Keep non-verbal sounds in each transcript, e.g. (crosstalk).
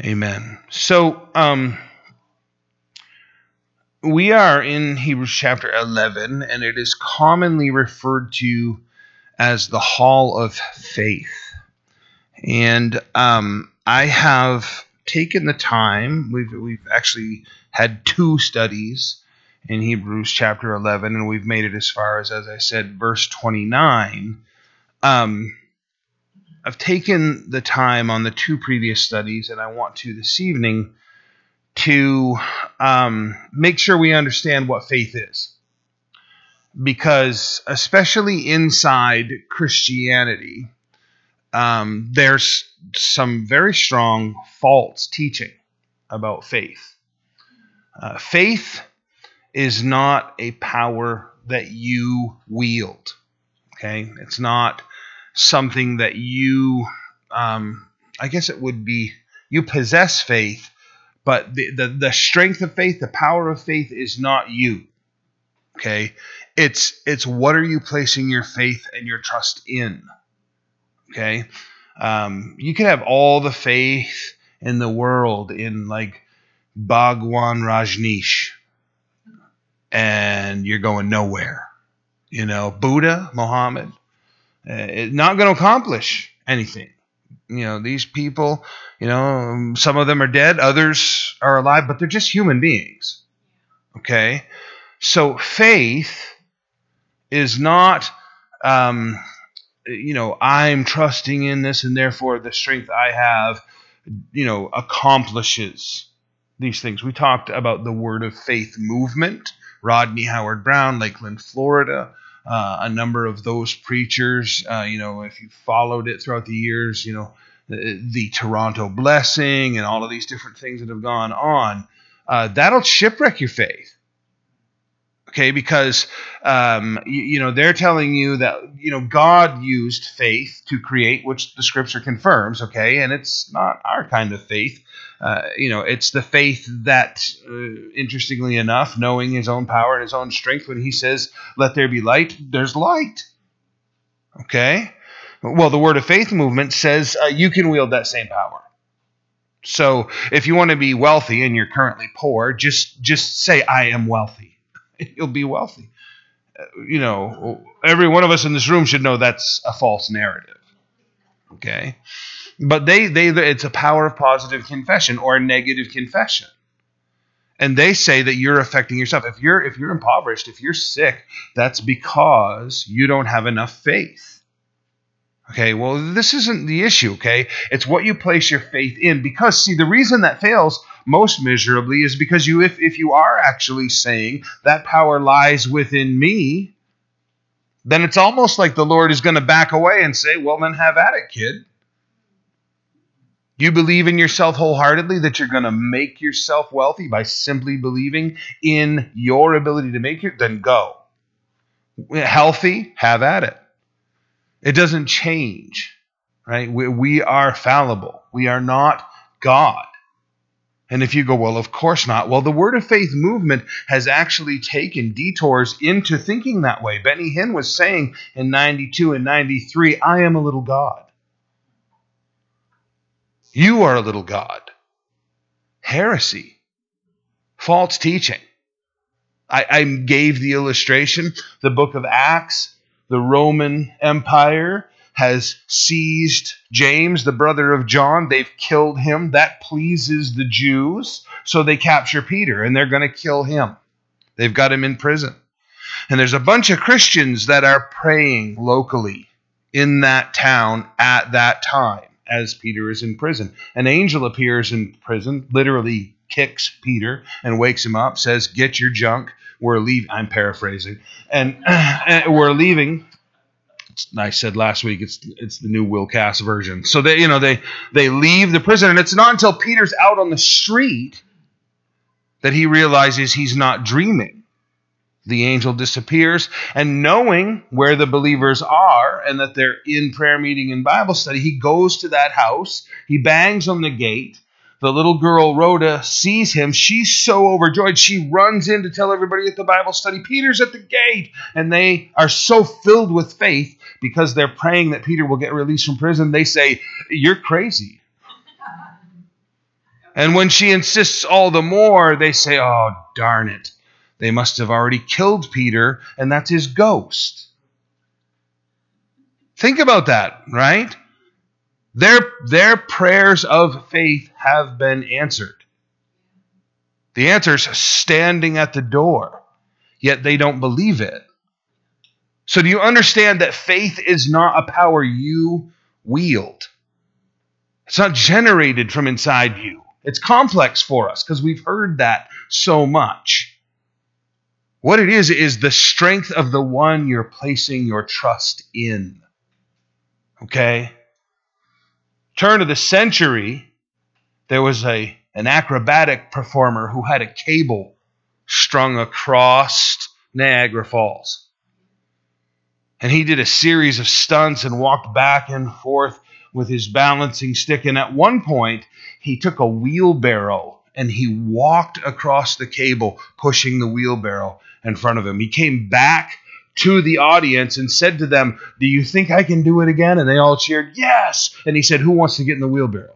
Amen. So, um, we are in Hebrews chapter 11, and it is commonly referred to as the Hall of Faith. And um, I have taken the time, we've, we've actually had two studies in Hebrews chapter 11, and we've made it as far as, as I said, verse 29. Um, I've taken the time on the two previous studies, and I want to this evening to um, make sure we understand what faith is. Because, especially inside Christianity, um, there's some very strong false teaching about faith. Uh, faith is not a power that you wield. Okay, it's not something that you, um, I guess it would be, you possess faith, but the, the, the strength of faith, the power of faith is not you. Okay, it's it's what are you placing your faith and your trust in? Okay, um, you can have all the faith in the world in like Bhagwan Rajneesh, and you're going nowhere. You know, Buddha, Muhammad, uh, not going to accomplish anything. You know, these people, you know, some of them are dead, others are alive, but they're just human beings. Okay? So faith is not, um, you know, I'm trusting in this and therefore the strength I have, you know, accomplishes these things. We talked about the Word of Faith movement, Rodney Howard Browne, Lakeland, Florida uh, a number of those preachers. Uh, you know, if you followed it throughout the years, you know, the, the, Toronto blessing and all of these different things that have gone on, uh, that'll shipwreck your faith. Okay, because um, you, you, know they're telling you that you know God used faith to create, which the Scripture confirms. Okay, and it's not our kind of faith. Uh, you know, it's the faith that, uh, interestingly enough, knowing his own power and his own strength, when he says, let there be light, there's light. Okay? Well, the Word of Faith movement says uh, you can wield that same power. So if you want to be wealthy and you're currently poor, just just say I am wealthy. (laughs) You'll be wealthy. Uh, you know, every one of us in this room should know that's a false narrative. Okay? But they, they, it's a power of positive confession or negative confession. And they say that you're affecting yourself. If you're if you're impoverished, if you're sick, that's because you don't have enough faith. Okay, well, this isn't the issue, okay? It's what you place your faith in. Because, see, the reason that fails most miserably is because you, if, if you are actually saying that power lies within me, then it's almost like the Lord is going to back away and say, well, then have at it, kid. You believe in yourself wholeheartedly that you're going to make yourself wealthy by simply believing in your ability to make it? Then go. Healthy, have at it. It doesn't change, right? We, we are fallible. We are not God. And if you go, well, of course not. Well, the Word of Faith movement has actually taken detours into thinking that way. Benny Hinn was saying in 92 and 93, I am a little God. You are a little God. Heresy. False teaching. I, I gave the illustration. The book of Acts, the Roman Empire has seized James, the brother of John. They've killed him. That pleases the Jews. So they capture Peter and they're going to kill him. They've got him in prison. And there's a bunch of Christians that are praying locally in that town at that time as Peter is in prison. An angel appears in prison, literally kicks Peter and wakes him up, says, Get your junk. We're leaving. I'm paraphrasing. And, (clears throat) we're leaving. I said last week it's it's the new Will Cass version. So they you know they they leave the prison and it's not until Peter's out on the street that he realizes he's not dreaming the angel disappears. And knowing where the believers are and that they're in prayer meeting and Bible study, he goes to that house. He bangs on the gate. The little girl, Rhoda, sees him. She's so overjoyed. She runs in to tell everybody at the Bible study, Peter's at the gate. And they are so filled with faith because they're praying that Peter will get released from prison. They say, You're crazy. And when she insists all the more, they say, oh, darn it. They must have already killed Peter, and that's his ghost. Think about that, right? Their, their prayers of faith have been answered. The answer is standing at the door, yet they don't believe it. So, do you understand that faith is not a power you wield? It's not generated from inside you. It's complex for us because we've heard that so much. What it is, is the strength of the one you're placing your trust in. Okay? Turn of the century, there was a, an acrobatic performer who had a cable strung across Niagara Falls. And he did a series of stunts and walked back and forth with his balancing stick. And at one point, he took a wheelbarrow and he walked across the cable, pushing the wheelbarrow in front of him. He came back to the audience and said to them, Do you think I can do it again? And they all cheered, Yes. And he said, Who wants to get in the wheelbarrow?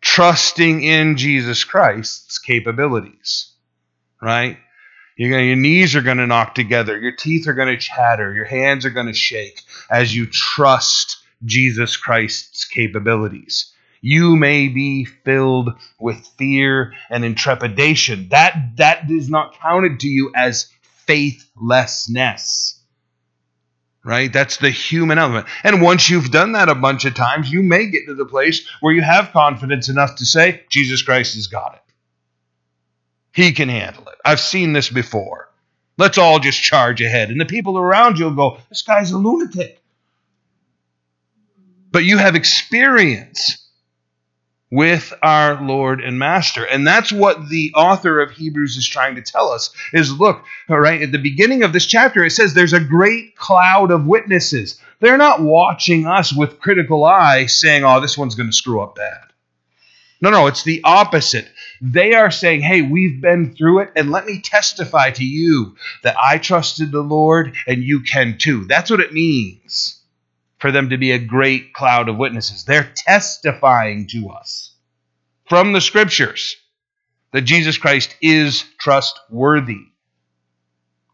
Trusting in Jesus Christ's capabilities, right? You're gonna, your knees are going to knock together. Your teeth are going to chatter. Your hands are going to shake as you trust Jesus Christ's capabilities. You may be filled with fear and intrepidation. That, that is not counted to you as faithlessness. Right? That's the human element. And once you've done that a bunch of times, you may get to the place where you have confidence enough to say, Jesus Christ has got it. He can handle it. I've seen this before. Let's all just charge ahead. And the people around you will go, This guy's a lunatic. But you have experience with our Lord and Master. And that's what the author of Hebrews is trying to tell us is look, all right, at the beginning of this chapter, it says there's a great cloud of witnesses. They're not watching us with critical eye saying, oh, this one's going to screw up bad. No, no, it's the opposite. They are saying, hey, we've been through it, and let me testify to you that I trusted the Lord and you can too. That's what it means for them to be a great cloud of witnesses. They're testifying to us from the scriptures that Jesus Christ is trustworthy.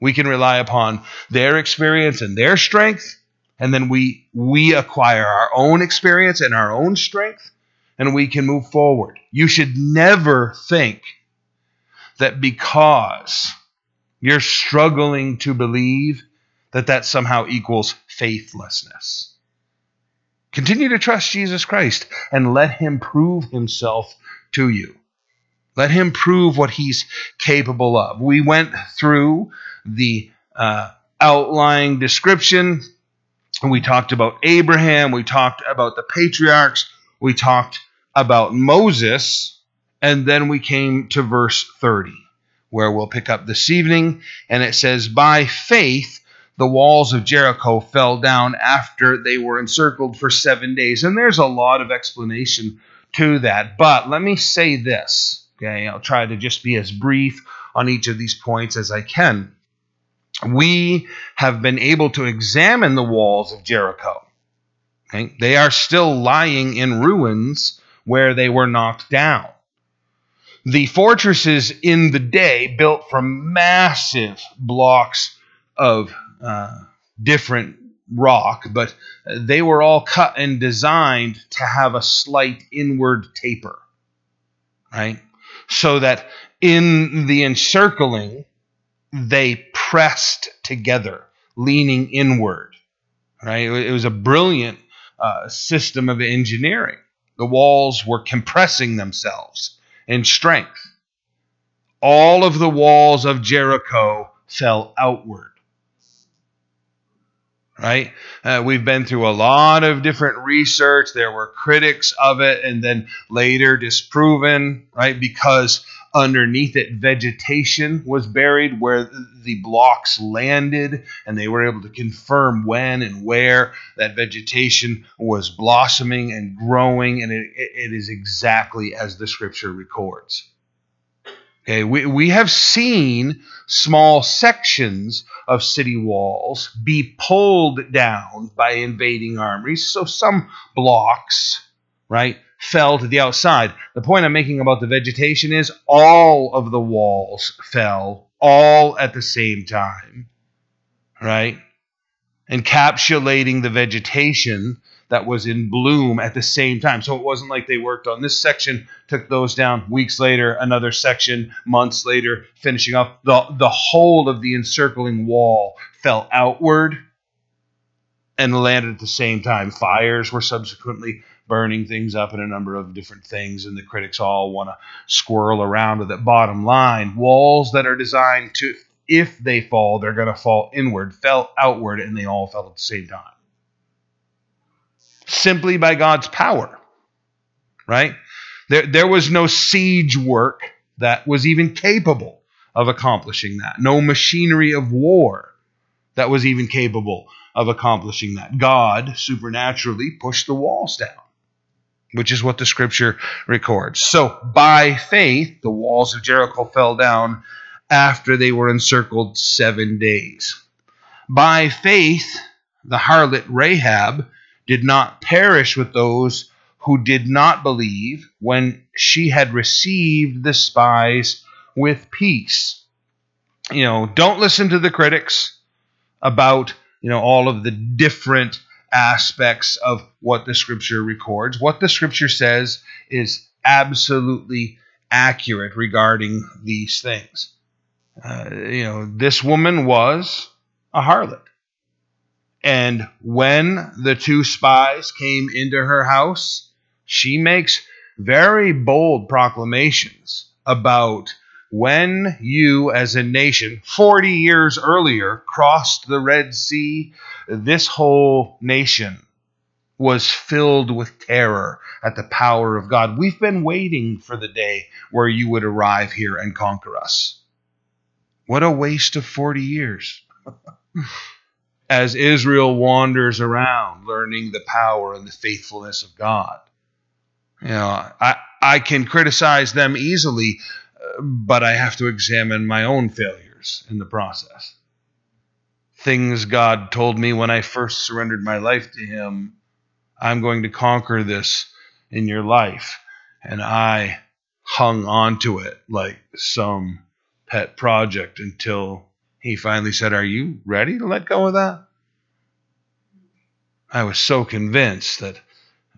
We can rely upon their experience and their strength, and then we, we acquire our own experience and our own strength and we can move forward. You should never think that because you're struggling to believe that that somehow equals faithlessness. Continue to trust Jesus Christ and let him prove himself to you. Let him prove what he's capable of. We went through the uh, outlying description. We talked about Abraham. We talked about the patriarchs. We talked about Moses, and then we came to verse 30, where we'll pick up this evening. And it says, By faith, the walls of Jericho fell down after they were encircled for seven days. And there's a lot of explanation to that. But let me say this, okay? I'll try to just be as brief on each of these points as I can. We have been able to examine the walls of Jericho. Okay? They are still lying in ruins where they were knocked down. The fortresses in the day built from massive blocks of uh, different rock, but they were all cut and designed to have a slight inward taper, right? So that in the encircling, they pressed together, leaning inward, right? It was a brilliant uh, system of engineering. The walls were compressing themselves in strength. All of the walls of Jericho fell outward. Right? Uh, we've been through a lot of different research. There were critics of it and then later disproven, right? Because underneath it, vegetation was buried where the blocks landed, and they were able to confirm when and where that vegetation was blossoming and growing, and it, it is exactly as the scripture records. Okay, we, we have seen small sections of city walls be pulled down by invading armies. So some blocks, right, fell to the outside. The point I'm making about the vegetation is all of the walls fell all at the same time, right? Encapsulating the vegetation that was in bloom at the same time. So it wasn't like they worked on this section, took those down weeks later, another section months later, finishing up. The, the whole of the encircling wall fell outward and landed at the same time. Fires were subsequently burning things up in a number of different things, and the critics all want to squirrel around with it. Bottom line walls that are designed to, if they fall, they're going to fall inward, fell outward, and they all fell at the same time simply by God's power. Right? There, there was no siege work that was even capable of accomplishing that. No machinery of war that was even capable of accomplishing that. God supernaturally pushed the walls down, which is what the scripture records. So, by faith, the walls of Jericho fell down after they were encircled seven days. By faith, the harlot Rahab did not perish with those who did not believe when she had received the spies with peace. You know, don't listen to the critics about, you know, all of the different aspects of what the scripture records. What the scripture says is absolutely accurate regarding these things. Uh, you know, this woman was a harlot. And when the two spies came into her house, she makes very bold proclamations about when you, as a nation, 40 years earlier, crossed the Red Sea, this whole nation was filled with terror at the power of God. We've been waiting for the day where you would arrive here and conquer us. What a waste of 40 years. (laughs) as Israel wanders around learning the power and the faithfulness of God. You know, I, I can criticize them easily, uh, but I have to examine my own failures in the process. Things God told me when I first surrendered my life to Him I'm going to conquer this in your life. And I hung on to it like some pet project until he finally said, Are you ready to let go of that? I was so convinced that it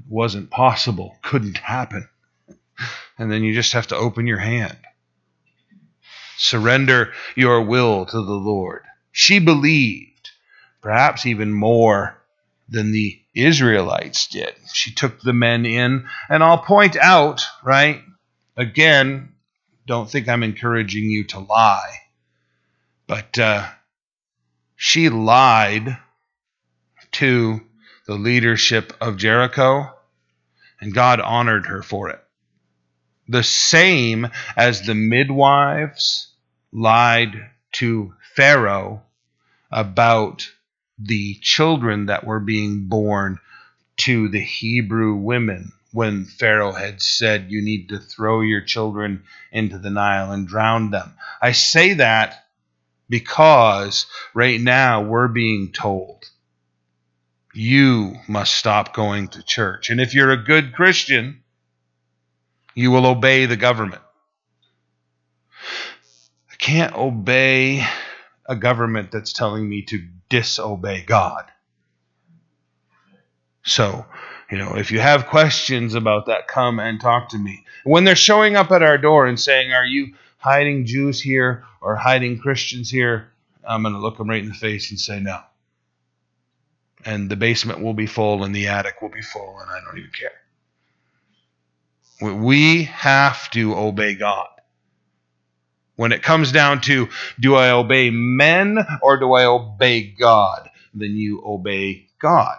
wasn't possible, couldn't happen. And then you just have to open your hand. Surrender your will to the Lord. She believed, perhaps even more than the Israelites did. She took the men in, and I'll point out, right? Again, don't think I'm encouraging you to lie. But uh, she lied to the leadership of Jericho, and God honored her for it. The same as the midwives lied to Pharaoh about the children that were being born to the Hebrew women when Pharaoh had said, You need to throw your children into the Nile and drown them. I say that because right now we're being told you must stop going to church. And if you're a good Christian, you will obey the government. I can't obey a government that's telling me to disobey God. So, you know, if you have questions about that, come and talk to me. When they're showing up at our door and saying, Are you hiding Jews here or hiding Christians here, I'm going to look them right in the face and say no. And the basement will be full and the attic will be full, and I don't even care. We have to obey God. When it comes down to do I obey men or do I obey God, then you obey God.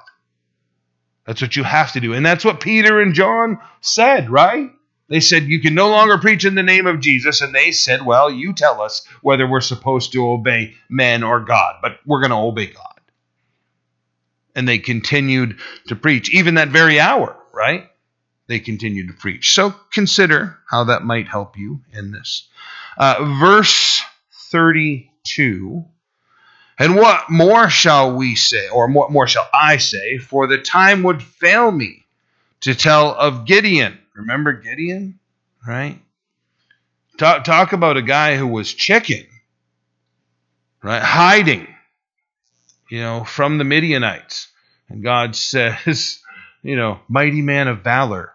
That's what you have to do. And that's what Peter and John said, right? They said, You can no longer preach in the name of Jesus. And they said, Well, you tell us whether we're supposed to obey men or God, but we're going to obey God. And they continued to preach, even that very hour, right? They continued to preach. So consider how that might help you in this. Uh, verse 32. And what more shall we say, or what more shall I say? For the time would fail me to tell of Gideon. Remember Gideon? Right? Talk, talk about a guy who was chicken, right? Hiding, you know, from the Midianites. And God (laughs) says, you know, mighty man of valor.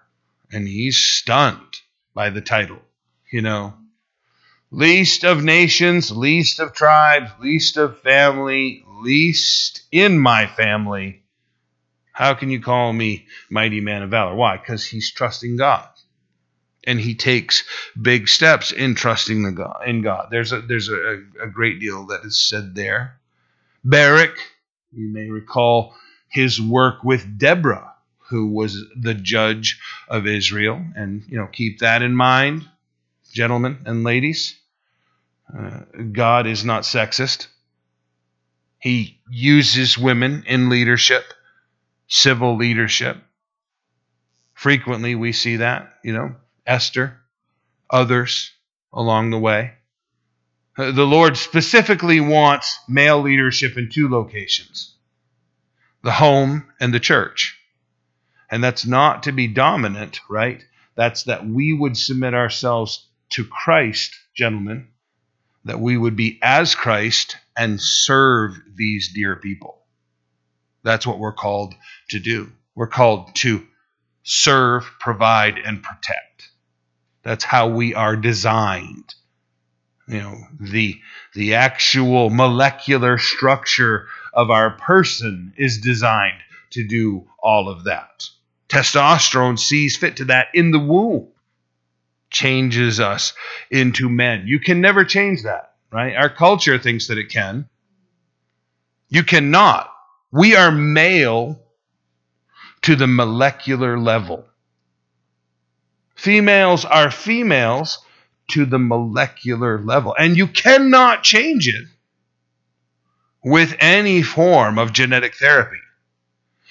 And he's stunned by the title, you know. Least of nations, least of tribes, least of family, least in my family. How can you call me mighty man of valor? Why? Because he's trusting God. And he takes big steps in trusting the God, in God. There's a there's a, a great deal that is said there. Barak, you may recall his work with Deborah, who was the judge of Israel, and you know keep that in mind, gentlemen and ladies. Uh, God is not sexist. He uses women in leadership, civil leadership. Frequently, we see that, you know, Esther, others along the way. The Lord specifically wants male leadership in two locations the home and the church. And that's not to be dominant, right? That's that we would submit ourselves to Christ, gentlemen, that we would be as Christ and serve these dear people. That's what we're called to do. We're called to serve, provide, and protect. That's how we are designed. You know, the the actual molecular structure of our person is designed to do all of that. Testosterone sees fit to that in the womb changes us into men. You can never change that, right? Our culture thinks that it can. You cannot. We are male to the molecular level. Females are females to the molecular level. And you cannot change it with any form of genetic therapy.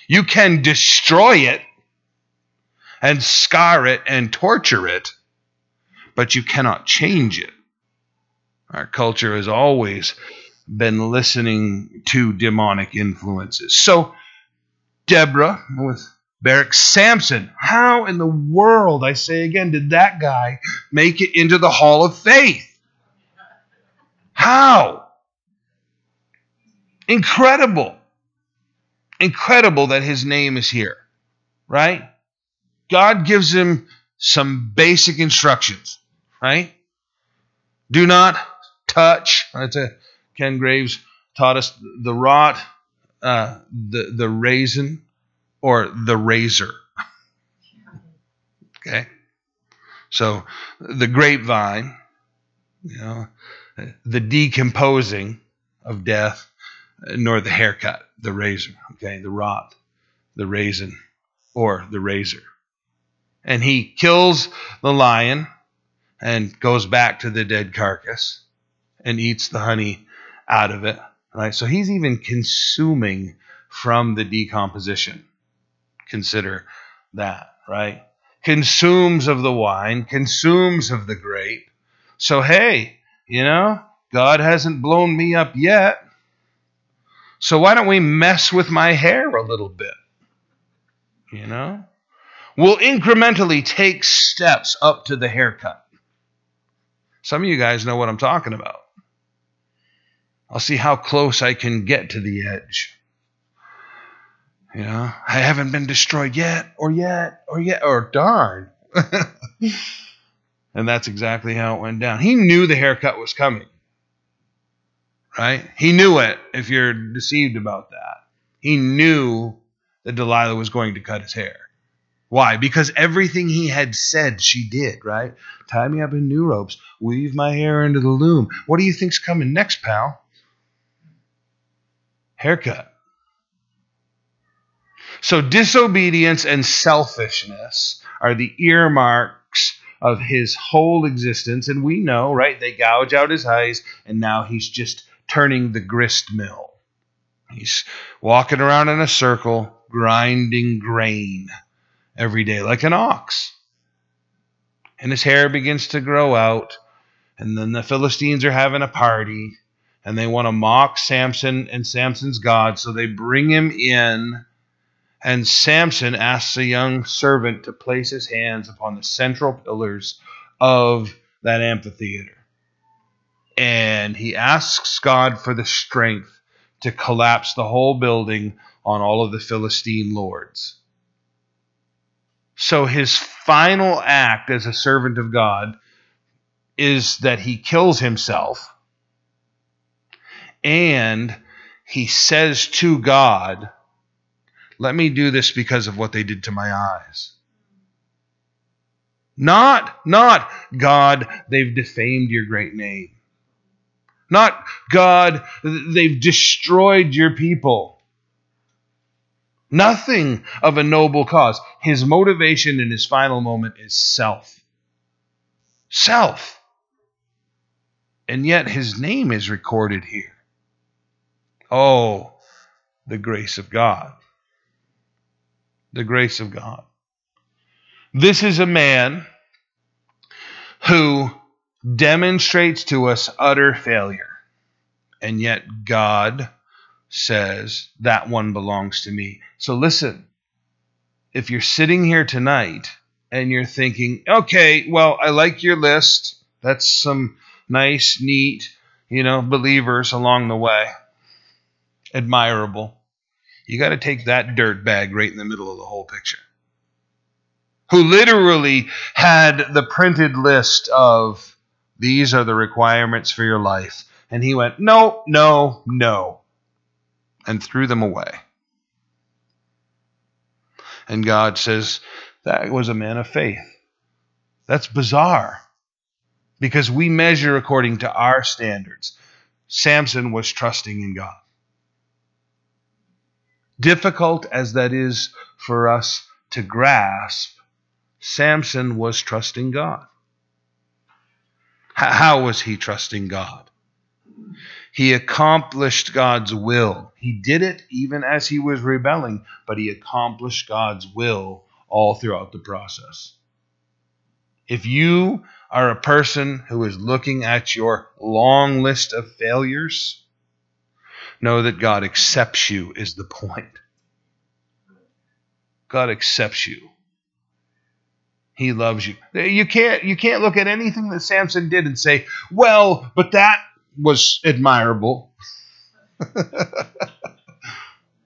You can destroy it and scar it and torture it but you cannot change it. Our culture is always been listening to demonic influences. So, Deborah with Barak Samson, how in the world, I say again, did that guy make it into the hall of faith? How? Incredible. Incredible that his name is here, right? God gives him some basic instructions right? Do not touch. That's a Ken Graves taught us the rot, uh, the the raisin, or the razor. (laughs) okay, so the grapevine, you know, the decomposing of death, nor the haircut, the razor. Okay, the rot, the raisin, or the razor, and he kills the lion and goes back to the dead carcass and eats the honey out of it. Right? So he's even consuming from the decomposition. Consider that, right? Consumes of the wine, consumes of the grape. So, hey, you know, God hasn't blown me up yet. So why don't we mess with my hair a little bit? You know? We'll incrementally take steps up to the haircut. Some of you guys know what I'm talking about. I'll see how close I can get to the edge. You know, I haven't been destroyed yet, or yet, or yet, or darn. (laughs) and that's exactly how it went down. He knew the haircut was coming. Right? He knew it if you're deceived about that. He knew that Delilah was going to cut his hair. Why? Because everything he had said, she did, right? Tie me up in new ropes, weave my hair into the loom. What do you think's coming next, pal? Haircut. So disobedience and selfishness are the earmarks of his whole existence. And we know, right? They gouge out his eyes, and now he's just turning the grist mill. He's walking around in a circle, grinding grain every day like an ox. And his hair begins to grow out, And then the Philistines are having a party and they want to mock Samson and Samson's God. So they bring him in. And Samson asks a young servant to place his hands upon the central pillars of that amphitheater. And he asks God for the strength to collapse the whole building on all of the Philistine lords. So his final act as a servant of God is that he kills himself and he says to God, Let me do this because of what they did to my eyes. Not, not, God, they've defamed your great name. Not, God, they've destroyed your people. Nothing of a noble cause. His motivation in his final moment is self. Self. And yet his name is recorded here. Oh, the grace of God. The grace of God. This is a man who demonstrates to us utter failure. And yet God says, That one belongs to me. So listen, if you're sitting here tonight and you're thinking, okay, well, I like your list. That's some nice, neat, you know, believers along the way. Admirable. You got to take that dirt bag right in the middle of the whole picture. Who literally had the printed list of these are the requirements for your life. And he went, No, no, no, and threw them away. And God says, That was a man of faith. That's bizarre because we measure according to our standards. Samson was trusting in God. Difficult as that is for us to grasp, Samson was trusting God. How was he trusting God? He accomplished God's will. He did it even as he was rebelling, but he accomplished God's will all throughout the process. If you are a person who is looking at your long list of failures, know that God accepts you, is the point. God accepts you. He loves you. You can't you can't look at anything that Samson did and say, "Well, but that was admirable." (laughs)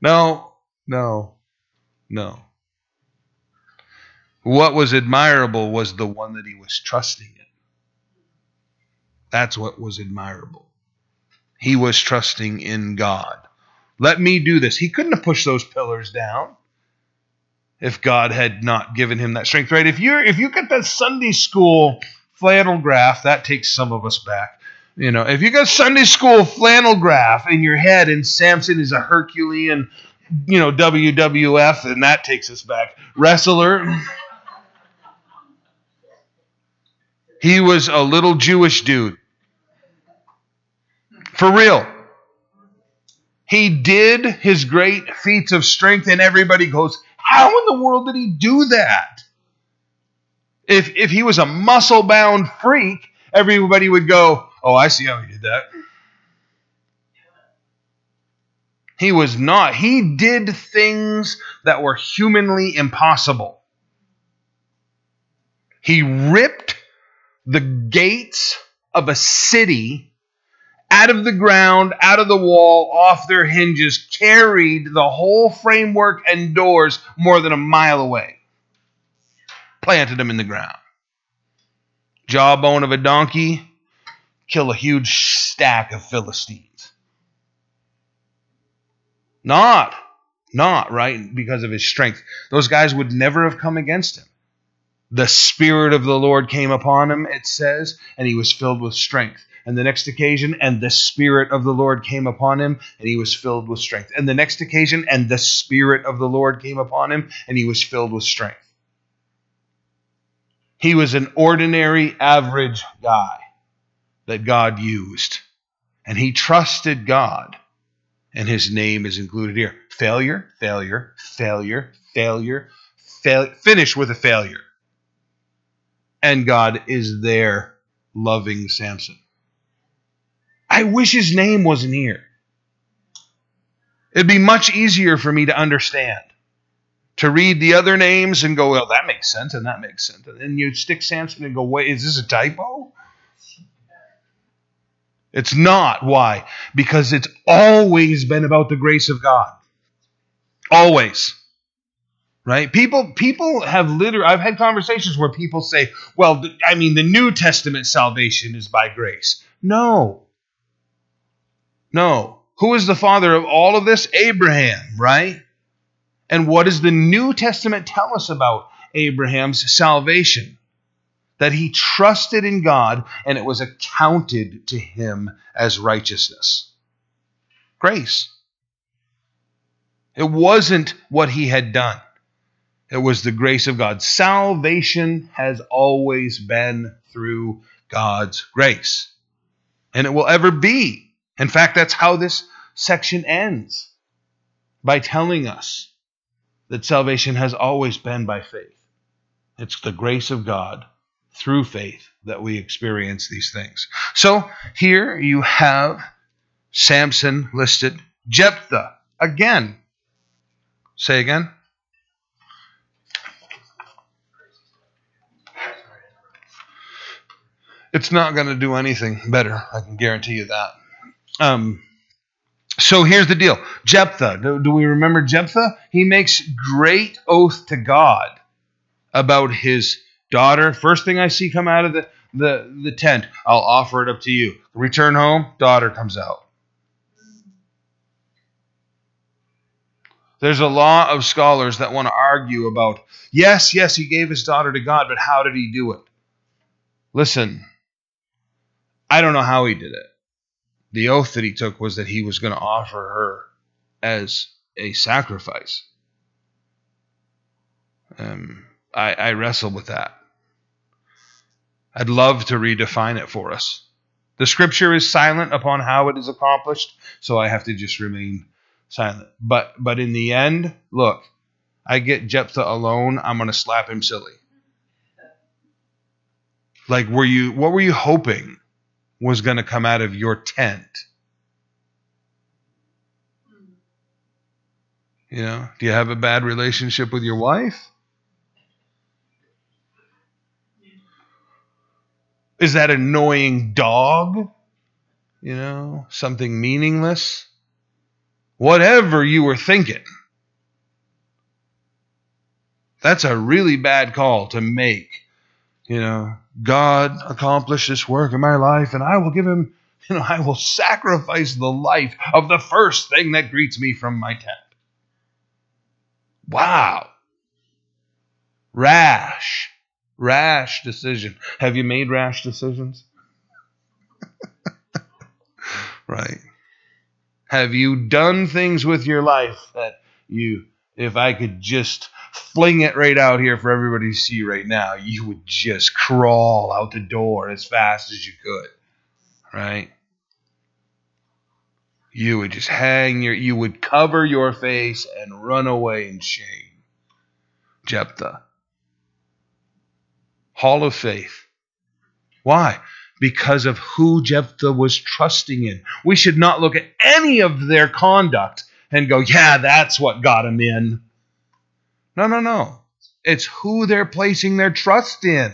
no, no, no. What was admirable was the one that he was trusting in. That's what was admirable. He was trusting in God. Let me do this. He couldn't have pushed those pillars down if God had not given him that strength, right? If you're if you got that Sunday school flannel graph, that takes some of us back. You know, if you got Sunday school flannel graph in your head and Samson is a Herculean, you know, WWF, and that takes us back. Wrestler. He was a little Jewish dude. For real. He did his great feats of strength, and everybody goes, how in the world did he do that? If, if he was a muscle bound freak, everybody would go, Oh, I see how he did that. He was not. He did things that were humanly impossible. He ripped the gates of a city out of the ground, out of the wall, off their hinges, carried the whole framework and doors more than a mile away. Planted them in the ground. Jawbone of a donkey, kill a huge stack of Philistines. Not, not, right, because of his strength. Those guys would never have come against him. The Spirit of the Lord came upon him, it says, and he was filled with strength. And the next occasion, and the Spirit of the Lord came upon him, and he was filled with strength. And the next occasion, and the Spirit of the Lord came upon him, and he was filled with strength. He was an ordinary, average guy that God used. And he trusted God. And his name is included here. Failure, failure, failure, failure, fail, finish with a failure. And God is there loving Samson. I wish his name wasn't here. It'd be much easier for me to understand. To read the other names and go, well, that makes sense and that makes sense. And then you'd stick Samson and go, wait, is this a typo? It's not. Why? Because it's always been about the grace of God. Always. Right? People people have literally I've had conversations where people say, "Well, I mean, the New Testament salvation is by grace." No. No. Who is the father of all of this? Abraham, right? And what does the New Testament tell us about Abraham's salvation? That he trusted in God and it was accounted to him as righteousness. Grace. It wasn't what he had done, it was the grace of God. Salvation has always been through God's grace, and it will ever be. In fact, that's how this section ends by telling us that salvation has always been by faith. It's the grace of God through faith that we experience these things. So here you have Samson listed, Jephthah again. Say again. It's not going to do anything better. I can guarantee you that. Um, so here's the deal Jephthah. Do, do we remember Jephthah? He makes great oath to God about his daughter. First thing I see come out of the, the, the tent, I'll offer it up to you. Return home, daughter comes out. There's a lot of scholars that want to argue about, yes, yes, he gave his daughter to God, but how did he do it? Listen, I don't know how he did it the oath that he took was that he was going to offer her as a sacrifice. Um, I, I wrestle with that. I'd love to redefine it for us. The scripture is silent upon how it is accomplished, so I have to just remain silent. But but in the end, look, I get Jephthah alone, I'm going to slap him silly. Like were you what were you hoping? Was going to come out of your tent. You know, do you have a bad relationship with your wife? Is that annoying dog? You know, something meaningless? Whatever you were thinking. That's a really bad call to make you know, God accomplish this work in my life, and I will give him, (laughs) you know, I will sacrifice the life of the first thing that greets me from my tent. Wow. Rash. Rash decision. Have you made rash decisions? (laughs) right. Have you done things with your life that you, if I could just fling it right out here for everybody to see right now, you would just crawl out the door as fast as you could. Right? You would just hang your, you would cover your face and run away in shame. Jephthah. Hall of Faith. Why? Because of who Jephthah was trusting in. We should not look at any of their conduct and go, yeah, that's what got him in. No, no, no. It's who they're placing their trust in.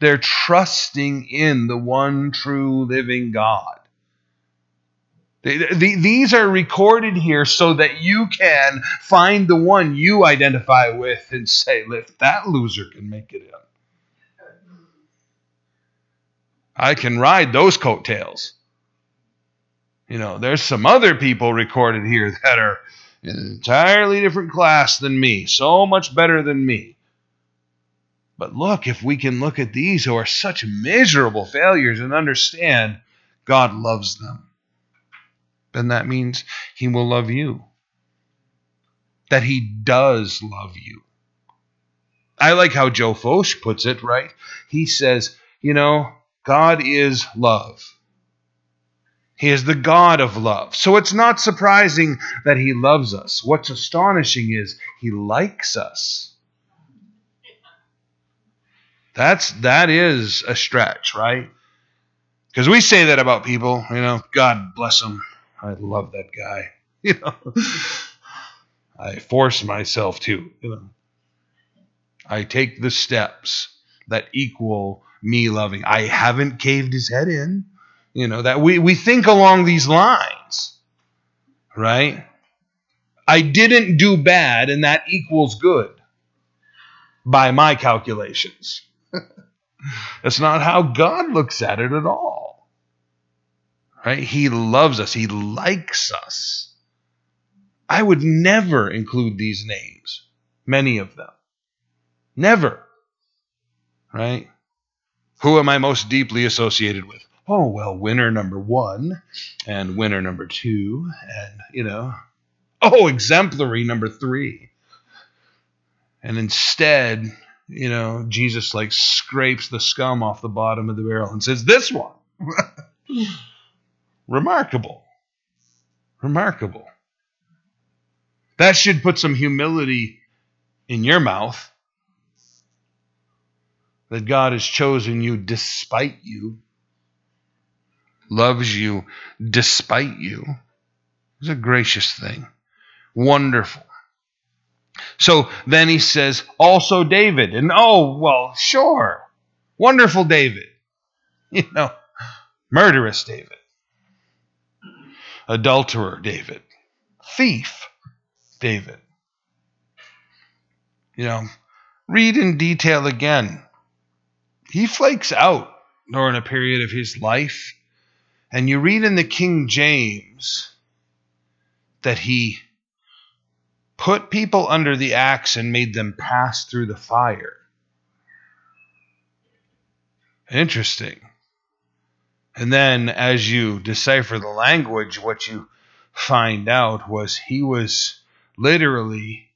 They're trusting in the one true living God. These are recorded here so that you can find the one you identify with and say, if that loser can make it in, I can ride those coattails. You know, there's some other people recorded here that are an entirely different class than me, so much better than me. But look, if we can look at these who are such miserable failures and understand God loves them, then that means He will love you. That He does love you. I like how Joe Focht puts it, right? He says, you know, God is love. He is the God of love. So it's not surprising that He loves us. What's astonishing is He likes us. That's that is a stretch, right? Because we say that about people, you know, God bless them. I love that guy. (laughs) You know, I force myself to, you know. I take the steps that equal me loving. I haven't caved his head in. You know, that we, we think along these lines, right? I didn't do bad, and that equals good by my calculations. (laughs) That's not how God looks at it at all. Right? He loves us, He likes us. I would never include these names, many of them. Never. Right? Who am I most deeply associated with? Oh, well, winner number one and winner number two, and, you know, oh, exemplary number three. And instead, you know, Jesus like scrapes the scum off the bottom of the barrel and says, This one. (laughs) Remarkable. Remarkable. That should put some humility in your mouth that God has chosen you despite you, loves you despite you. It's a gracious thing. Wonderful. So then he says, also David. And oh, well, sure. Wonderful David. (laughs) You know, murderous David. Adulterer David. Thief David. You know, read in detail again. He flakes out during a period of his life. And you read in the King James that he put people under the axe and made them pass through the fire. Interesting. And then, as you decipher the language, what you find out was he was literally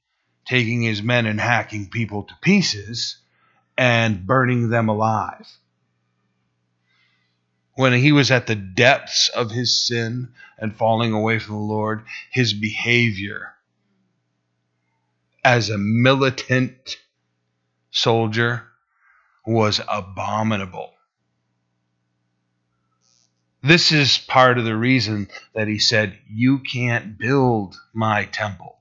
taking his men and hacking people to pieces and burning them alive. When he was at the depths of his sin and falling away from the Lord, his behavior as a militant soldier was abominable. This is part of the reason that he said, You can't build my temple.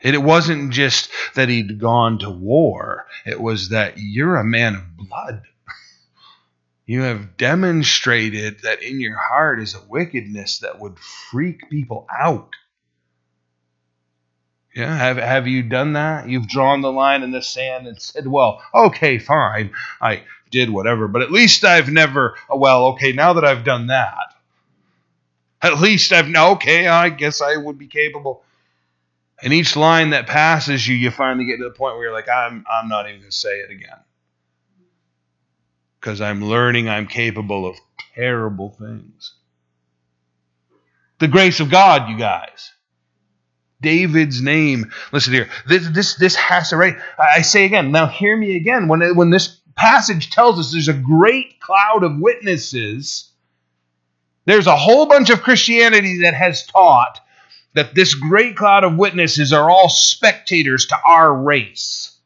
It wasn't just that he'd gone to war, it was that you're a man of blood. You have demonstrated that in your heart is a wickedness that would freak people out. Yeah, have have you done that? You've drawn the line in the sand and said, "Well, okay, fine, I did whatever, but at least I've never. Well, okay, now that I've done that, at least I've okay. I guess I would be capable." And each line that passes you, you finally get to the point where you're like, "I'm I'm not even going to say it again," because I'm learning I'm capable of terrible things. The grace of God, you guys. David's name. Listen here. This this this has to right. I say again. Now hear me again. When when this passage tells us there's a great cloud of witnesses, there's a whole bunch of Christianity that has taught that this great cloud of witnesses are all spectators to our race.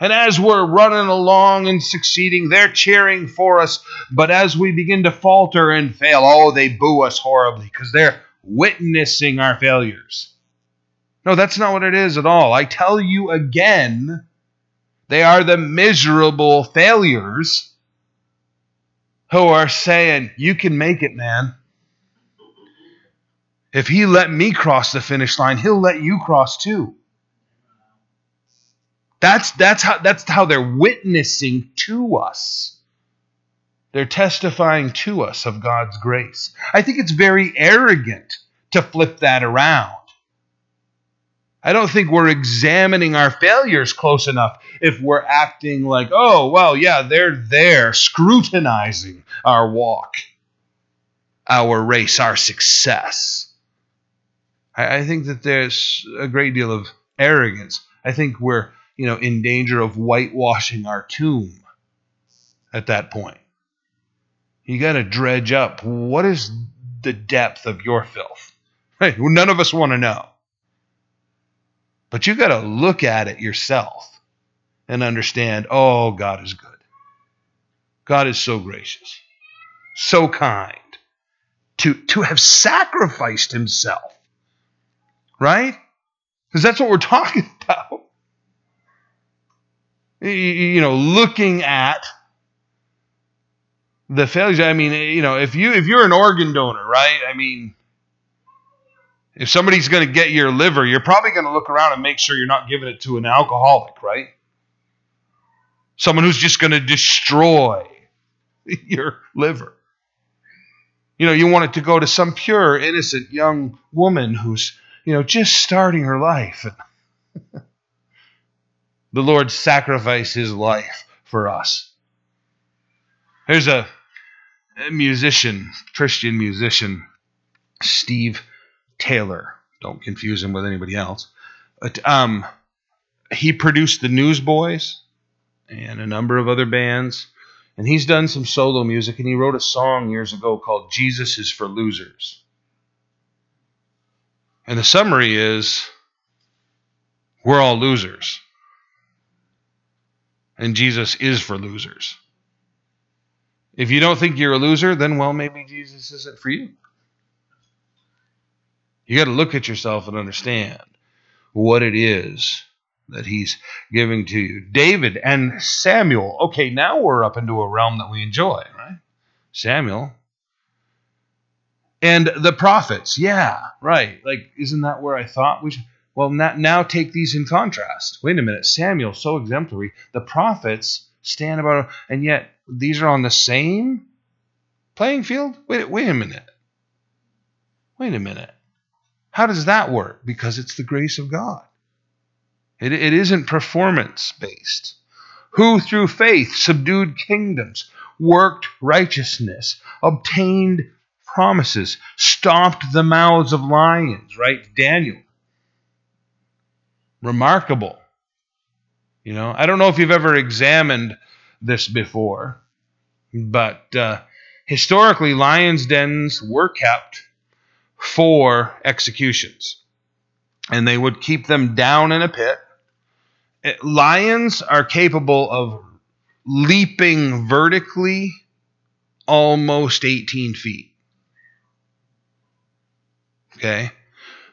And as we're running along and succeeding, they're cheering for us. But as we begin to falter and fail, oh, they boo us horribly because they're witnessing our failures. No, that's not what it is at all. I tell you again, they are the miserable failures who are saying, You can make it, man. If he let me cross the finish line, he'll let you cross too. That's, that's, how, that's how they're witnessing to us. They're testifying to us of God's grace. I think it's very arrogant to flip that around. I don't think we're examining our failures close enough if we're acting like, oh, well, yeah, they're there scrutinizing our walk, our race, our success. I, I think that there's a great deal of arrogance. I think we're, you know, in danger of whitewashing our tomb at that point. You got to dredge up what is the depth of your filth. (laughs) None of us want to know. But you got to look at it yourself and understand oh, God is good. God is so gracious, so kind to, to have sacrificed himself. Right? Because that's what we're (laughs) talking about. You know, looking at the failures. I mean, you know, if you if you're an organ donor, right? I mean, if somebody's going to get your liver, you're probably going to look around and make sure you're not giving it to an alcoholic, right? Someone who's just going to destroy (laughs) your liver. You know, you want it to go to some pure, innocent young woman who's, you know, just starting her life. (laughs) the Lord sacrificed his life for us. There's a, a musician, Christian musician, Steve Taylor. Don't confuse him with anybody else. But um, he produced the Newsboys and a number of other bands. And he's done some solo music, and he wrote a song years ago called Jesus is for Losers. And the summary is we're all losers. And Jesus is for losers. If you don't think you're a loser, then, well, maybe Jesus isn't for you. You got to look at yourself and understand what it is that he's giving to you. David and Samuel. Okay, now we're up into a realm that we enjoy, right? Samuel. And the prophets. Yeah, right. Like, isn't that where I thought we should? Well, now, now take these in contrast. Wait a minute. Samuel, so exemplary. The prophets stand about, and yet these are on the same playing field? Wait, wait a minute. Wait a minute. How does that work? Because it's the grace of God. It, it isn't performance based. Who through faith subdued kingdoms, worked righteousness, obtained promises, stopped the mouths of lions, right? Daniel. Remarkable. You know, I don't know if you've ever examined this before, but uh, historically, lions' dens were kept for executions. And they would keep them down in a pit. Lions are capable of leaping vertically almost 18 feet. Okay?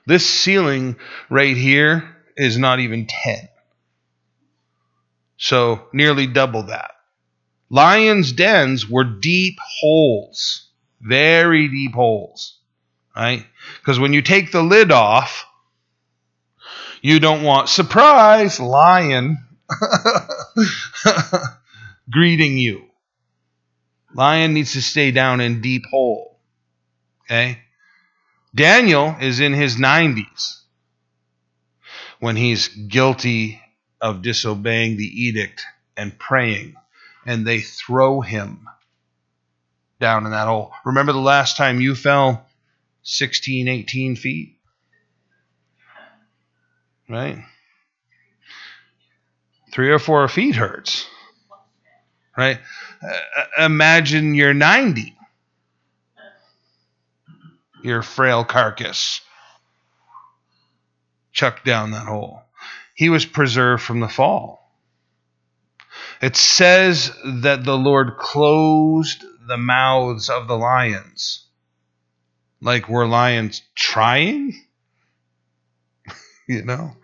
This ceiling right here is not even 10. So nearly double that. Lions' dens were deep holes, very deep holes right? Because when you take the lid off, you don't want surprise lion (laughs) greeting you. Lion needs to stay down in deep hole. Okay? Daniel is in his 90s when he's guilty of disobeying the edict and praying, and they throw him down in that hole. Remember the last time you fell 16, 18 feet. Right? Three or four feet hurts. Right? Uh, imagine you're 90. Your frail carcass chucked down that hole. He was preserved from the fall. It says that the Lord closed the mouths of the lions like were lions trying? (laughs) you know?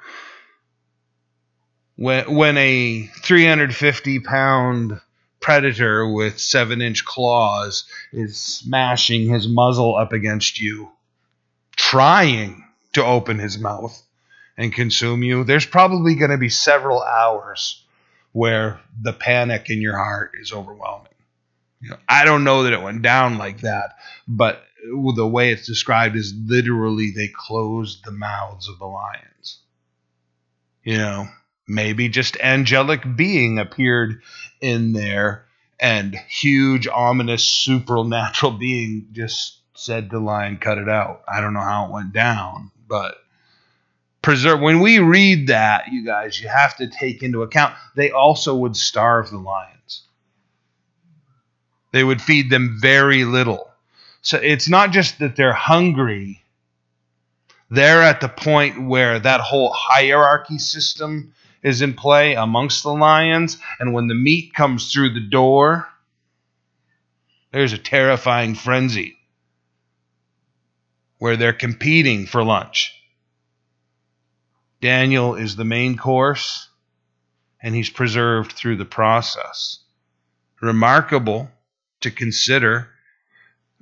When, when a 350 pound predator with seven inch claws is smashing his muzzle up against you, trying to open his mouth and consume you, there's probably going to be several hours where the panic in your heart is overwhelming. You know, I don't know that it went down like that, but the way it's described is literally they closed the mouths of the lions. You know, maybe just angelic being appeared in there and huge ominous supernatural being just said to lion cut it out. I don't know how it went down, but preserve when we read that, you guys, you have to take into account they also would starve the lions. They would feed them very little so it's not just that they're hungry, they're at the point where that whole hierarchy system is in play amongst the lions, and when the meat comes through the door, there's a terrifying frenzy where they're competing for lunch. Daniel is the main course, and he's preserved through the process. Remarkable to consider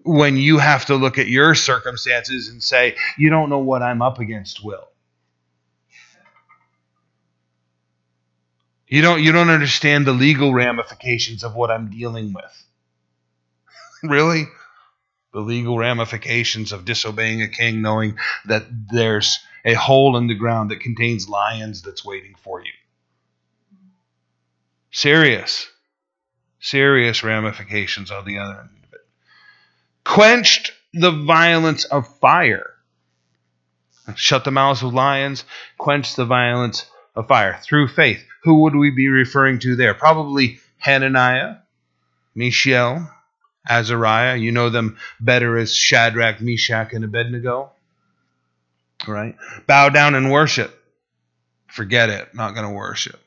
when you have to look at your circumstances and say, You don't know what I'm up against, Will. You don't, you don't understand the legal ramifications of what I'm dealing with. (laughs) really? The legal ramifications of disobeying a king, knowing that there's a hole in the ground that contains lions that's waiting for you. Serious, serious ramifications on the other end of it. Quenched the violence of fire. Shut the mouths of lions, quench the violence of fire through faith. Who would we be referring to there? Probably Hananiah, Mishael, Azariah. You know them better as Shadrach, Meshach, and Abednego. Right? Bow down and worship. Forget it. Not going to worship.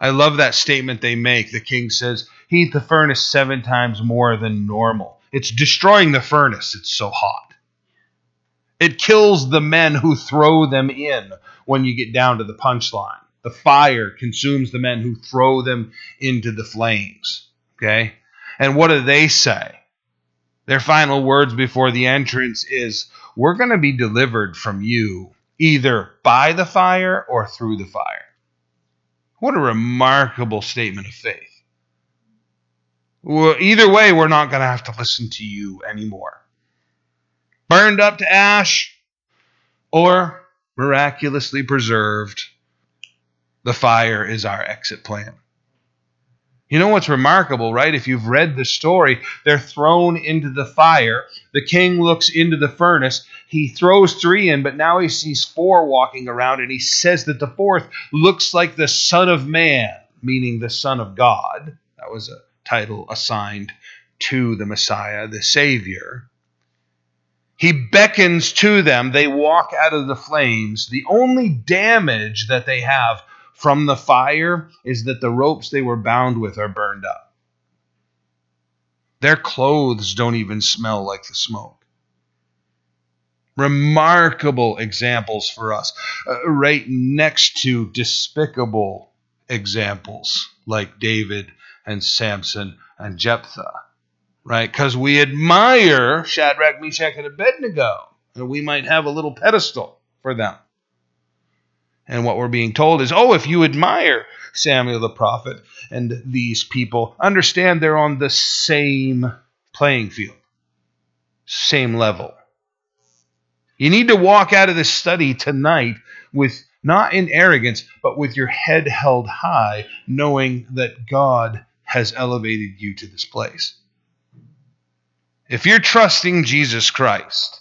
I love that statement they make. The king says, Heat the furnace seven times more than normal. It's destroying the furnace. It's so hot. It kills the men who throw them in when you get down to the punchline. The fire consumes the men who throw them into the flames. Okay? And what do they say? Their final words before the entrance is, We're going to be delivered from you either by the fire or through the fire. What a remarkable statement of faith. Well, either way, we're not going to have to listen to you anymore. Burned up to ash or miraculously preserved, the fire is our exit plan. You know what's remarkable, right? If you've read the story, they're thrown into the fire. The king looks into the furnace. He throws three in, but now he sees four walking around, and he says that the fourth looks like the Son of Man, meaning the Son of God. That was a title assigned to the Messiah, the Savior. He beckons to them. They walk out of the flames. The only damage that they have from the fire is that the ropes they were bound with are burned up. Their clothes don't even smell like the smoke. Remarkable examples for us, uh, right next to despicable examples like David and Samson and Jephthah, right? Because we admire Shadrach, Meshach, and Abednego, and we might have a little pedestal for them. And what we're being told is, oh, if you admire Samuel the prophet and these people, understand they're on the same playing field, same level. You need to walk out of this study tonight with not in arrogance, but with your head held high, knowing that God has elevated you to this place. If you're trusting Jesus Christ,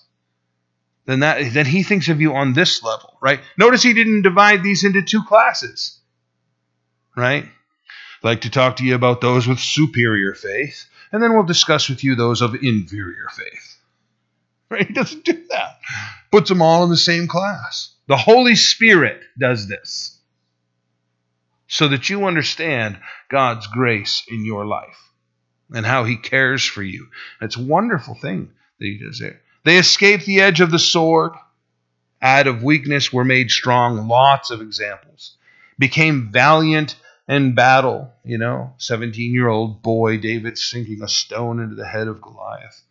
then that then he thinks of you on this level, right? Notice he didn't divide these into two classes. Right? I'd like to talk to you about those with superior faith, and then we'll discuss with you those of inferior faith. (laughs) Right? He doesn't do that. Puts them all in the same class. The Holy Spirit does this so that you understand God's grace in your life and how he cares for you. It's a wonderful thing that he does there. They escaped the edge of the sword. Out of weakness were made strong. Lots of examples. Became valiant in battle. You know, 17 year old boy David sinking a stone into the head of Goliath.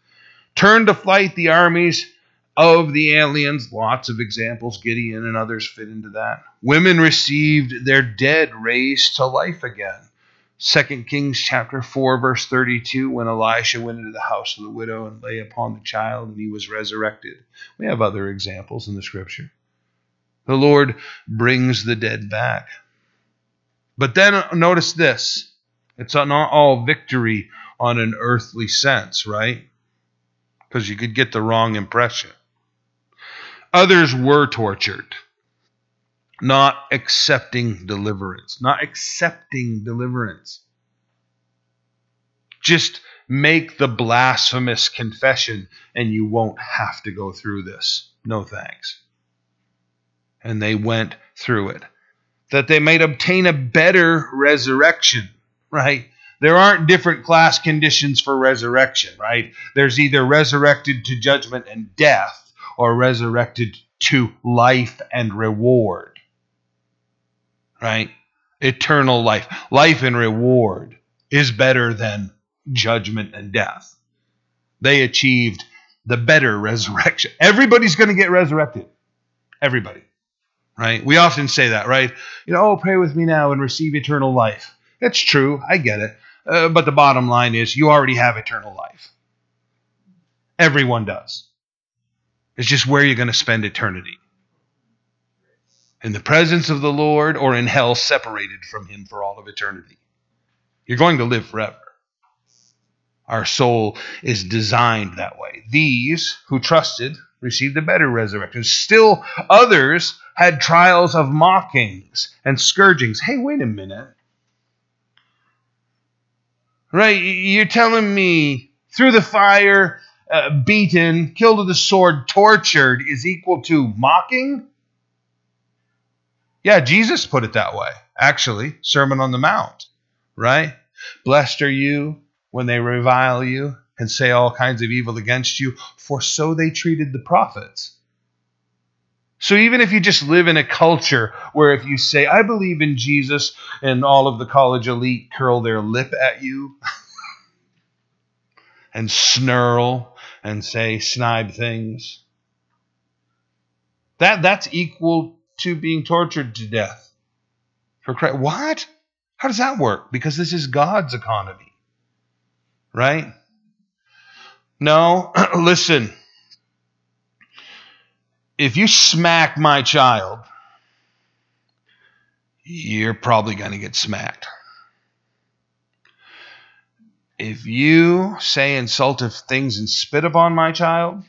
Turned to flight the armies of the aliens. Lots of examples. Gideon and others fit into that. Women received their dead raised to life again. Second Kings chapter 4 verse 32 when Elisha went into the house of the widow and lay upon the child and he was resurrected. We have other examples in the scripture. The Lord brings the dead back. But then uh, notice this. It's not all victory on an earthly sense, right? Because you could get the wrong impression. Others were tortured not accepting deliverance, not accepting deliverance. Just make the blasphemous confession and you won't have to go through this. No thanks. And they went through it. that they might obtain a better resurrection, right? There aren't different class conditions for resurrection, right? There's either resurrected to judgment and death or resurrected to life and reward, right? Eternal life. Life and reward is better than judgment and death. They achieved the better (laughs) resurrection. Everybody's going to get resurrected. Everybody. Right? We often say that, right? You know, oh, pray with me now and receive eternal life. It's true. I get it. Uh, but the bottom line is you already have eternal life. Everyone does. It's just where you're going to spend eternity. In the presence of the Lord or in hell, separated from Him for all of eternity. You're going to live forever. Our soul is designed that way. These who trusted received a better resurrection. Still others had trials of mockings and scourgings. Hey, wait a minute. Right? You're telling me through the fire, uh, beaten, killed with a sword, tortured is equal to mocking? Yeah, Jesus put it that way, actually. Sermon on the Mount, right? Blessed are you when they revile you and say all kinds of evil against you, for so they treated the prophets. So even if you just live in a culture where if you say, I believe in Jesus, and all of the college elite curl their lip at you (laughs) and snarl and say snide things, that, that's equal to being tortured to death. For Christ. What? How does that work? Because this is God's economy right? No, (clears throat) listen. If you smack my child, you're probably going to get smacked. If you say insultive things and spit upon my child,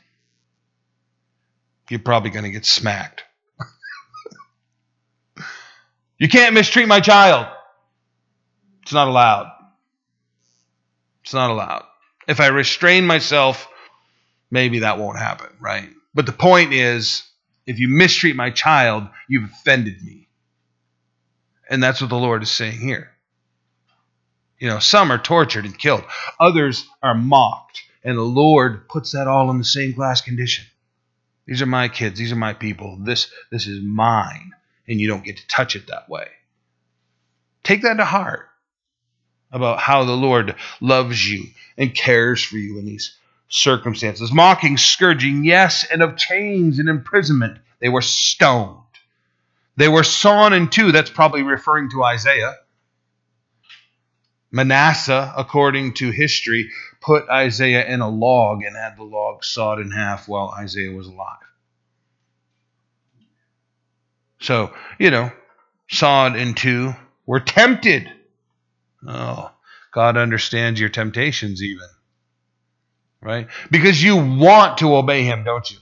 you're probably going to get smacked. You can't mistreat my child. It's not allowed. It's not allowed. If I restrain myself, maybe that won't happen, right? But the point is, if you mistreat my child, you've offended me. And that's what the Lord is saying here. You know, some are tortured and killed, others are mocked, and the Lord puts that all in the same class condition. These are my kids, these are my people. This this is mine, and you don't get to touch it that way. Take that to heart about how the Lord loves you and cares for you in these circumstances. Mocking, scourging, yes, and of chains and imprisonment. They were stoned. They were sawn in two. That's probably referring to Isaiah. Manasseh, according to history, put Isaiah in a log and had the log sawed in half while Isaiah was alive. So, you know, sawed in two, were tempted Oh, God understands your temptations, even. Right? Because you want to obey Him, don't you?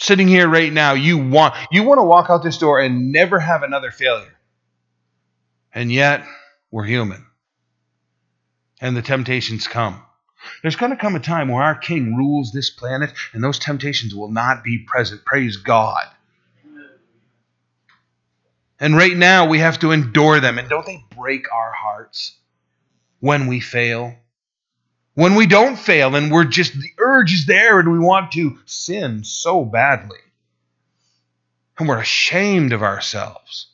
Sitting here right now, you want you want to walk out this door and never have another failure. And yet, we're human. And the temptations come. There's going to come a time where our King rules this planet, and those temptations will not be present. Praise God. And right now we have to endure them. And don't they break our hearts when we fail? When we don't fail and we're just, the urge is there and we want to sin so badly. And we're ashamed of ourselves.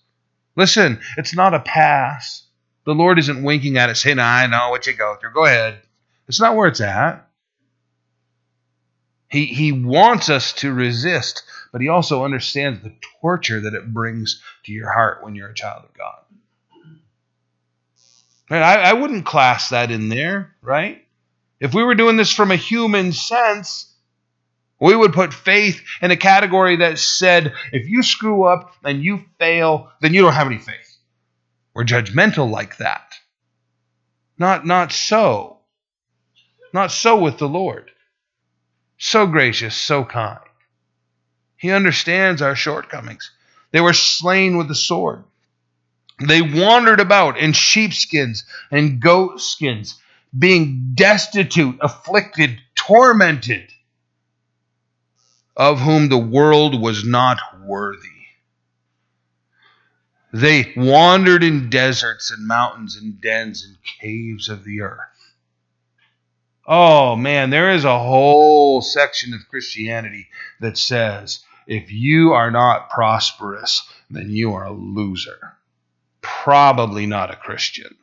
Listen, it's not a pass. The Lord isn't winking at us saying, I know what you go through. Go ahead. It's not where it's at. He, he wants us to resist but he also understands the torture that it brings to your heart when you're a child of God. Right? I, I wouldn't class that in there, right? If we were doing this from a human sense, we would put faith in a category that said, if you screw up and you fail, then you don't have any faith. We're judgmental like that. Not, not so. Not so with the Lord. So gracious, so kind. He understands our shortcomings. They were slain with the sword. They wandered about in sheepskins and goatskins, being destitute, afflicted, tormented, of whom the world was not worthy. They wandered in deserts and mountains and dens and caves of the earth. Oh man, there is a whole section of Christianity that says if you are not prosperous, then you are a loser. Probably not a Christian.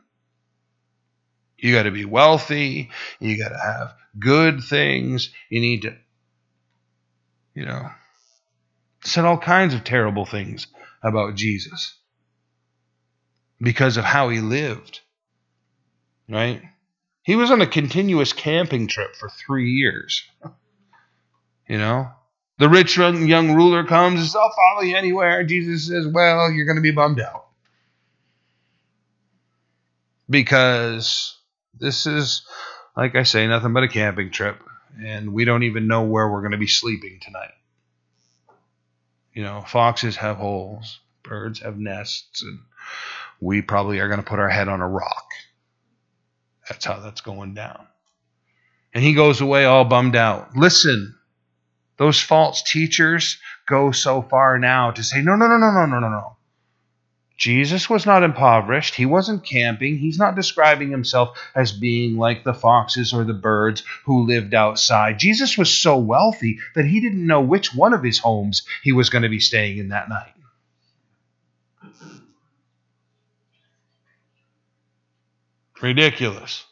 You got to be wealthy. You got to have good things. You need to, you know, said all kinds of terrible things about Jesus because of how he lived. Right? He was on a continuous camping trip for three years. (laughs) You know? The rich young ruler comes and says, I'll follow you anywhere. Jesus says, Well, you're going to be bummed out. Because this is, like I say, nothing but a camping trip. And we don't even know where we're going to be sleeping tonight. You know, foxes have holes, birds have nests, and we probably are going to put our head on a rock. That's how that's going down. And he goes away all bummed out. Listen, those false teachers go so far now to say, no, no, no, no, no, no, no, no. Jesus was not impoverished. He wasn't camping. He's not describing himself as being like the foxes or the birds who lived outside. Jesus was so wealthy that he didn't know which one of his homes he was going to be staying in that night. Ridiculous.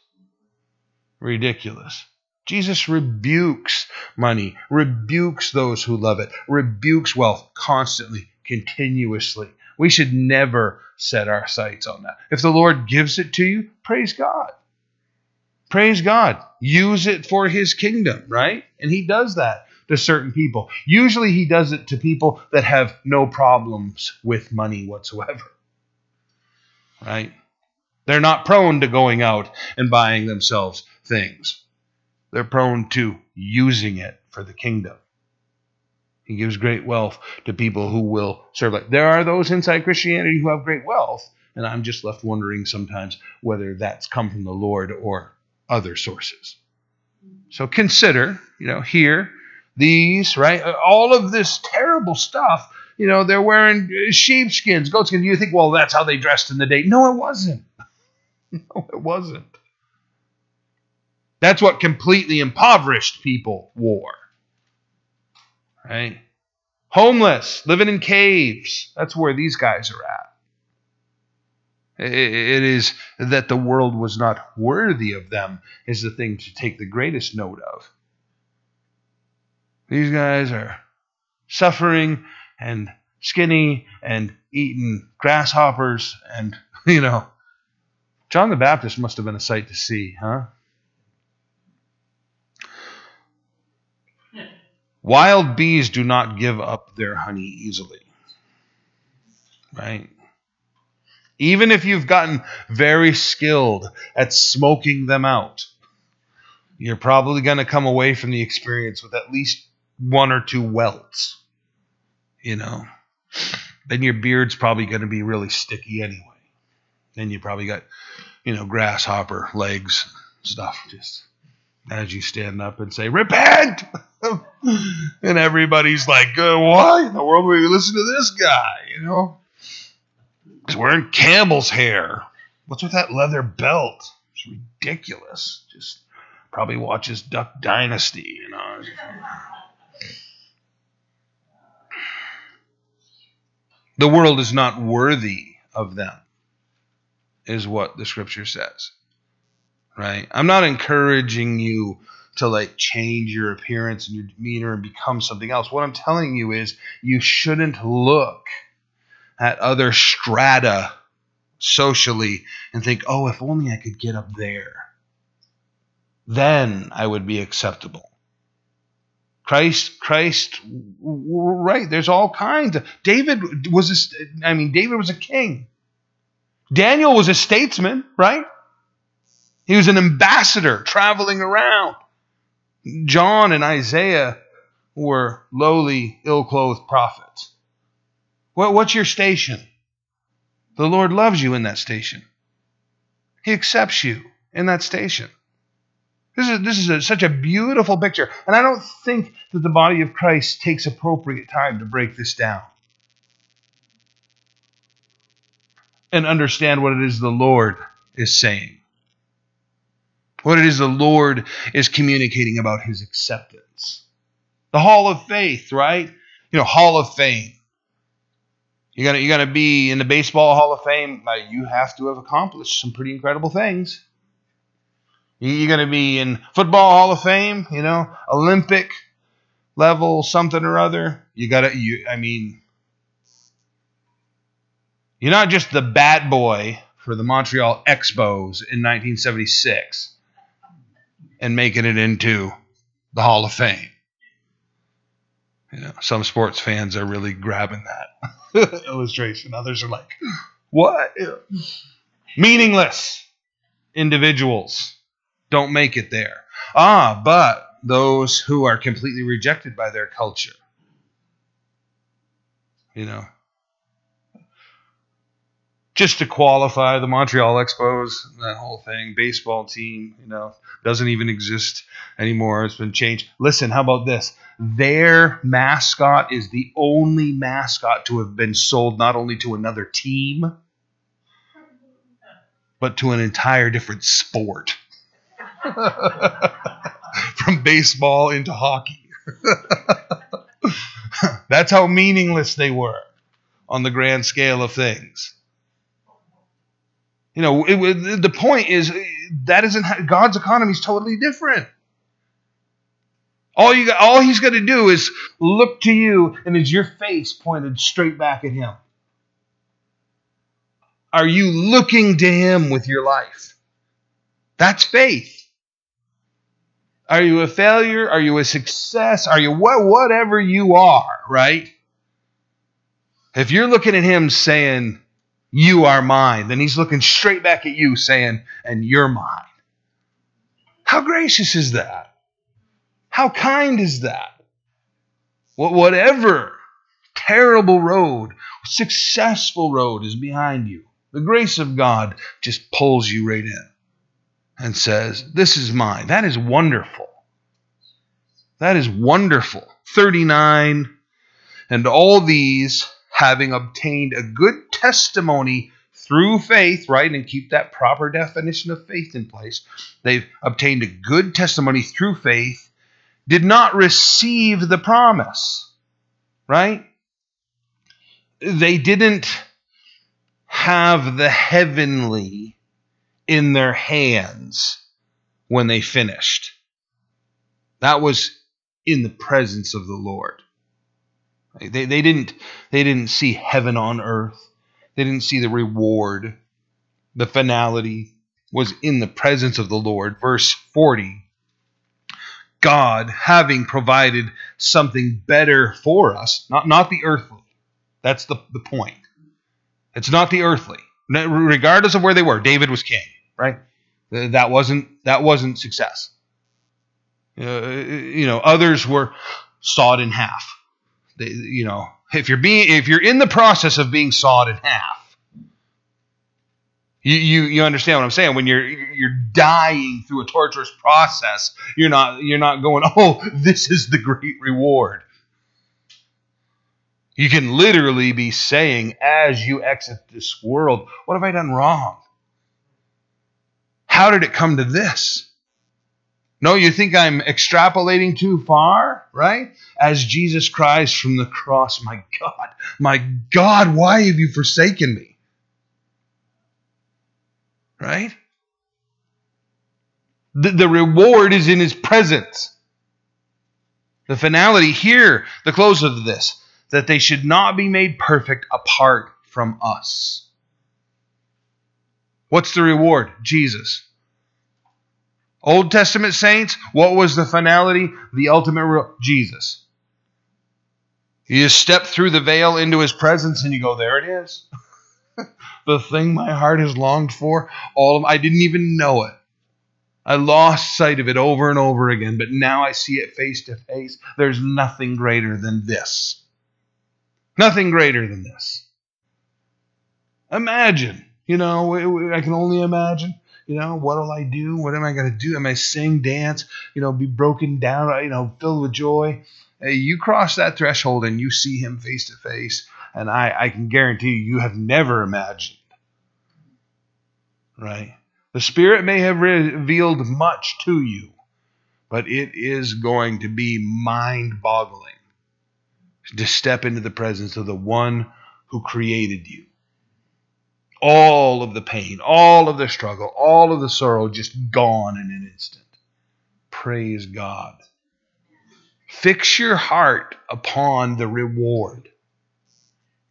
Ridiculous. Jesus rebukes money, rebukes those who love it, rebukes wealth constantly, continuously. We should never set our sights on that. If the Lord gives it to you, praise God. Praise God. Use it for his kingdom, right? And he does that to certain people. Usually he does it to people that have no problems with money whatsoever. Right? They're not prone to going out and buying themselves things. They're prone to using it for the kingdom. He gives great wealth to people who will serve it. There are those inside Christianity who have great wealth, and I'm just left wondering sometimes whether that's come from the Lord or other sources. So consider, you know, here, these, right? All of this terrible stuff, you know, they're wearing sheepskins, goatskins. You think, well, that's how they dressed in the day. No, it wasn't. (laughs) No, it wasn't. That's what completely impoverished people wore. Right? Homeless, living in caves. That's where these guys are at. It is that the world was not worthy of them, is the thing to take the greatest note of. These guys are suffering and skinny and eating grasshoppers and, (laughs) you know, John the Baptist must have been a sight to see, huh? Wild bees do not give up their honey easily. Right? Even if you've gotten very skilled at smoking them out, you're probably going to come away from the experience with at least one or two welts. You know? Then your beard's probably going to be really sticky anyway. Then you probably got you know, grasshopper legs stuff. Just as you stand up and say, Repent! (laughs) and everybody's like, uh, Why in the world would we listen to this guy? You know? He's wearing camel's hair. What's with that leather belt? It's ridiculous. Just probably watches Duck Dynasty, you know. The world is not worthy of them is what the scripture says. Right? I'm not encouraging you to like change your appearance and your demeanor and become something else. What I'm telling you is you shouldn't look at other strata socially and think, oh, if only I could get up there. Then I would be acceptable. Christ, Christ, right? There's all kinds. David was, a, I mean, David was a king. Daniel was a statesman, right? He was an ambassador traveling around. John and Isaiah were lowly, ill clothed prophets. what's your station? The Lord loves you in that station. He accepts you in that station. This is, this is a, such a beautiful picture. And I don't think that the body of Christ takes appropriate time to break this down. and understand what it is the Lord is saying. What it is the Lord is communicating about his acceptance. The hall of faith, right? You know, hall of fame. You gotta you gotta be in the baseball hall of fame. You have to have accomplished some pretty incredible things. You're gonna be in football hall of fame, you know, Olympic level, something or other. You gotta you I mean you're not just the bat boy for the Montreal Expos in 1976 and making it into the Hall of Fame. You know, some sports fans are really grabbing that (laughs) illustration. Others are like, what? Meaningless individuals don't make it there. Ah, but those who are completely rejected by their culture. You know, just to qualify the Montreal Expos, that whole thing, baseball team, you know, doesn't even exist anymore. It's been changed. Listen, how about this? Their mascot is the only mascot to have been sold not only to another team, but to an entire different sport. (laughs) From baseball into hockey. (laughs) That's how meaningless they were on the grand scale of things. You know, it, the point is that isn't how, God's economy is totally different. All you got, all he's got to do is look to you, and is your face pointed straight back at him? Are you looking to him with your life? That's faith. Are you a failure? Are you a success? Are you what, whatever you are, right? If you're looking at him saying, You are mine, then he's looking straight back at you saying, And you're mine. How gracious is that? How kind is that? Whatever terrible road, successful road is behind you, the grace of God just pulls you right in and says, This is mine. That is wonderful. That is wonderful. 39. And all these, having obtained a good testimony through faith, right? And keep that proper definition of faith in place. They've obtained a good testimony through faith, did not receive the promise, right? They didn't have the heavenly in their hands when they finished. That was in the presence of the Lord. They, they, didn't, they didn't see heaven on earth. They didn't see the reward. The finality was in the presence of the Lord. Verse 40 God, having provided something better for us, not, not the earthly. That's the, the point. It's not the earthly. Regardless of where they were, David was king right? That wasn't that wasn't success. Uh, you know, others were sawed in half. You know, if you're being if you're in the process of being sawed in half, you, you you understand what I'm saying. When you're you're dying through a torturous process, you're not you're not going, (laughs) oh, this is the great reward. You can literally be saying as you exit this world, what have I done wrong? How did it come to this? No, you think I'm extrapolating too far, right? As Jesus cries from the cross, My God, my God, why have you forsaken me? Right? The, the reward is in his presence. The finality here, the close of this, that they should not be made perfect apart from us. What's the reward? Jesus. Old Testament saints, what was the finality? The ultimate Jesus. You just step through the veil into his presence and you go, there it is. (laughs) the thing my heart has longed for. All of I didn't even know it. I lost sight of it over and over again, but now I see it face to face. There's nothing greater than this. Nothing greater than this. Imagine you know, I can only imagine. You know, what will I do? What am I going to do? Am I sing, dance? You know, be broken down? Uh, you know, filled with joy? You cross that threshold and you see Him face to face, and I, I can guarantee you, you have never imagined right? The Spirit may have revealed much to you, but it is going to be mind boggling to step into the presence of the one who created you. All of the pain, all of the struggle, all of the sorrow just gone in an instant. Praise God. Fix your heart upon the reward.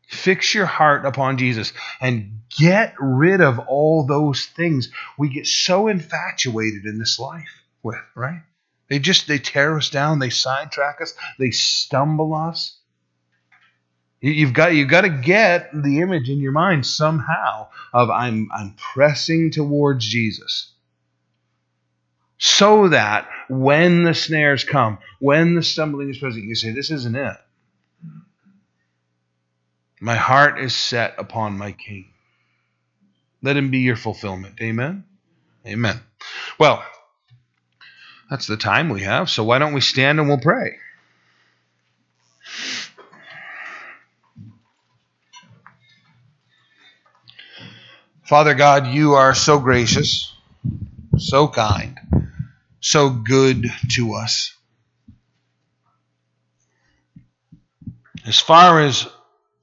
Fix your heart upon Jesus and get rid of all those things we get so infatuated in this life with, right? They just they tear us down, they sidetrack us, they stumble us. You've got you've got to get the image in your mind somehow of I'm I'm pressing towards Jesus. So that when the snares come, when the stumbling is present, you say, This isn't it. My heart is set upon my King. Let him be your fulfillment. Amen. Amen. Well, that's the time we have, so why don't we stand and we'll pray? Father God, you are so gracious, so kind, so good to us. As far as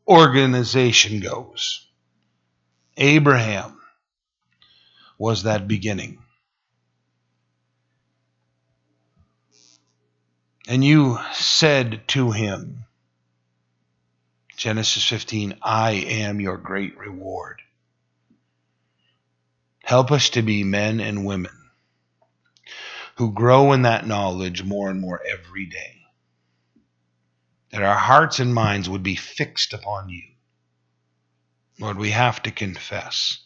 organization goes, Abraham was that beginning. And you said to him, Genesis 15, I am your great reward. Help us to be men and women who grow in that knowledge more and more every day. That our hearts and minds would be fixed upon you. Lord, we have to confess.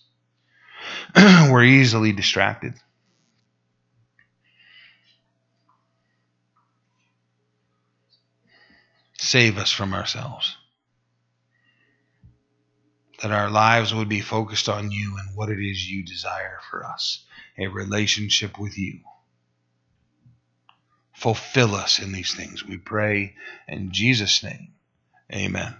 (clears throat) We're easily distracted. Save us from ourselves that our lives would be focused on you and what it is you desire for us a relationship with you. Fulfill us in these things, we pray in Jesus' name. Amen.